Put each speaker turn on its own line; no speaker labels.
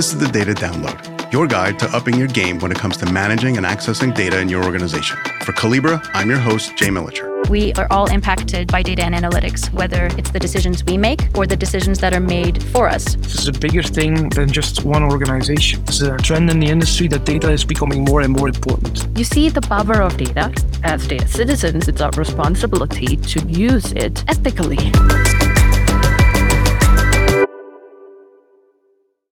This is the Data Download, your guide to upping your game when it comes to managing and accessing data in your organization. For Collibra, I'm your host, Jay Militscher.
We are all impacted by data and analytics, whether it's the decisions we make or the decisions that are made for us.
This is a bigger thing than just one organization. It's a trend in the industry that data is becoming more and more important.
You see the power of data. As data citizens, it's our responsibility to use it ethically.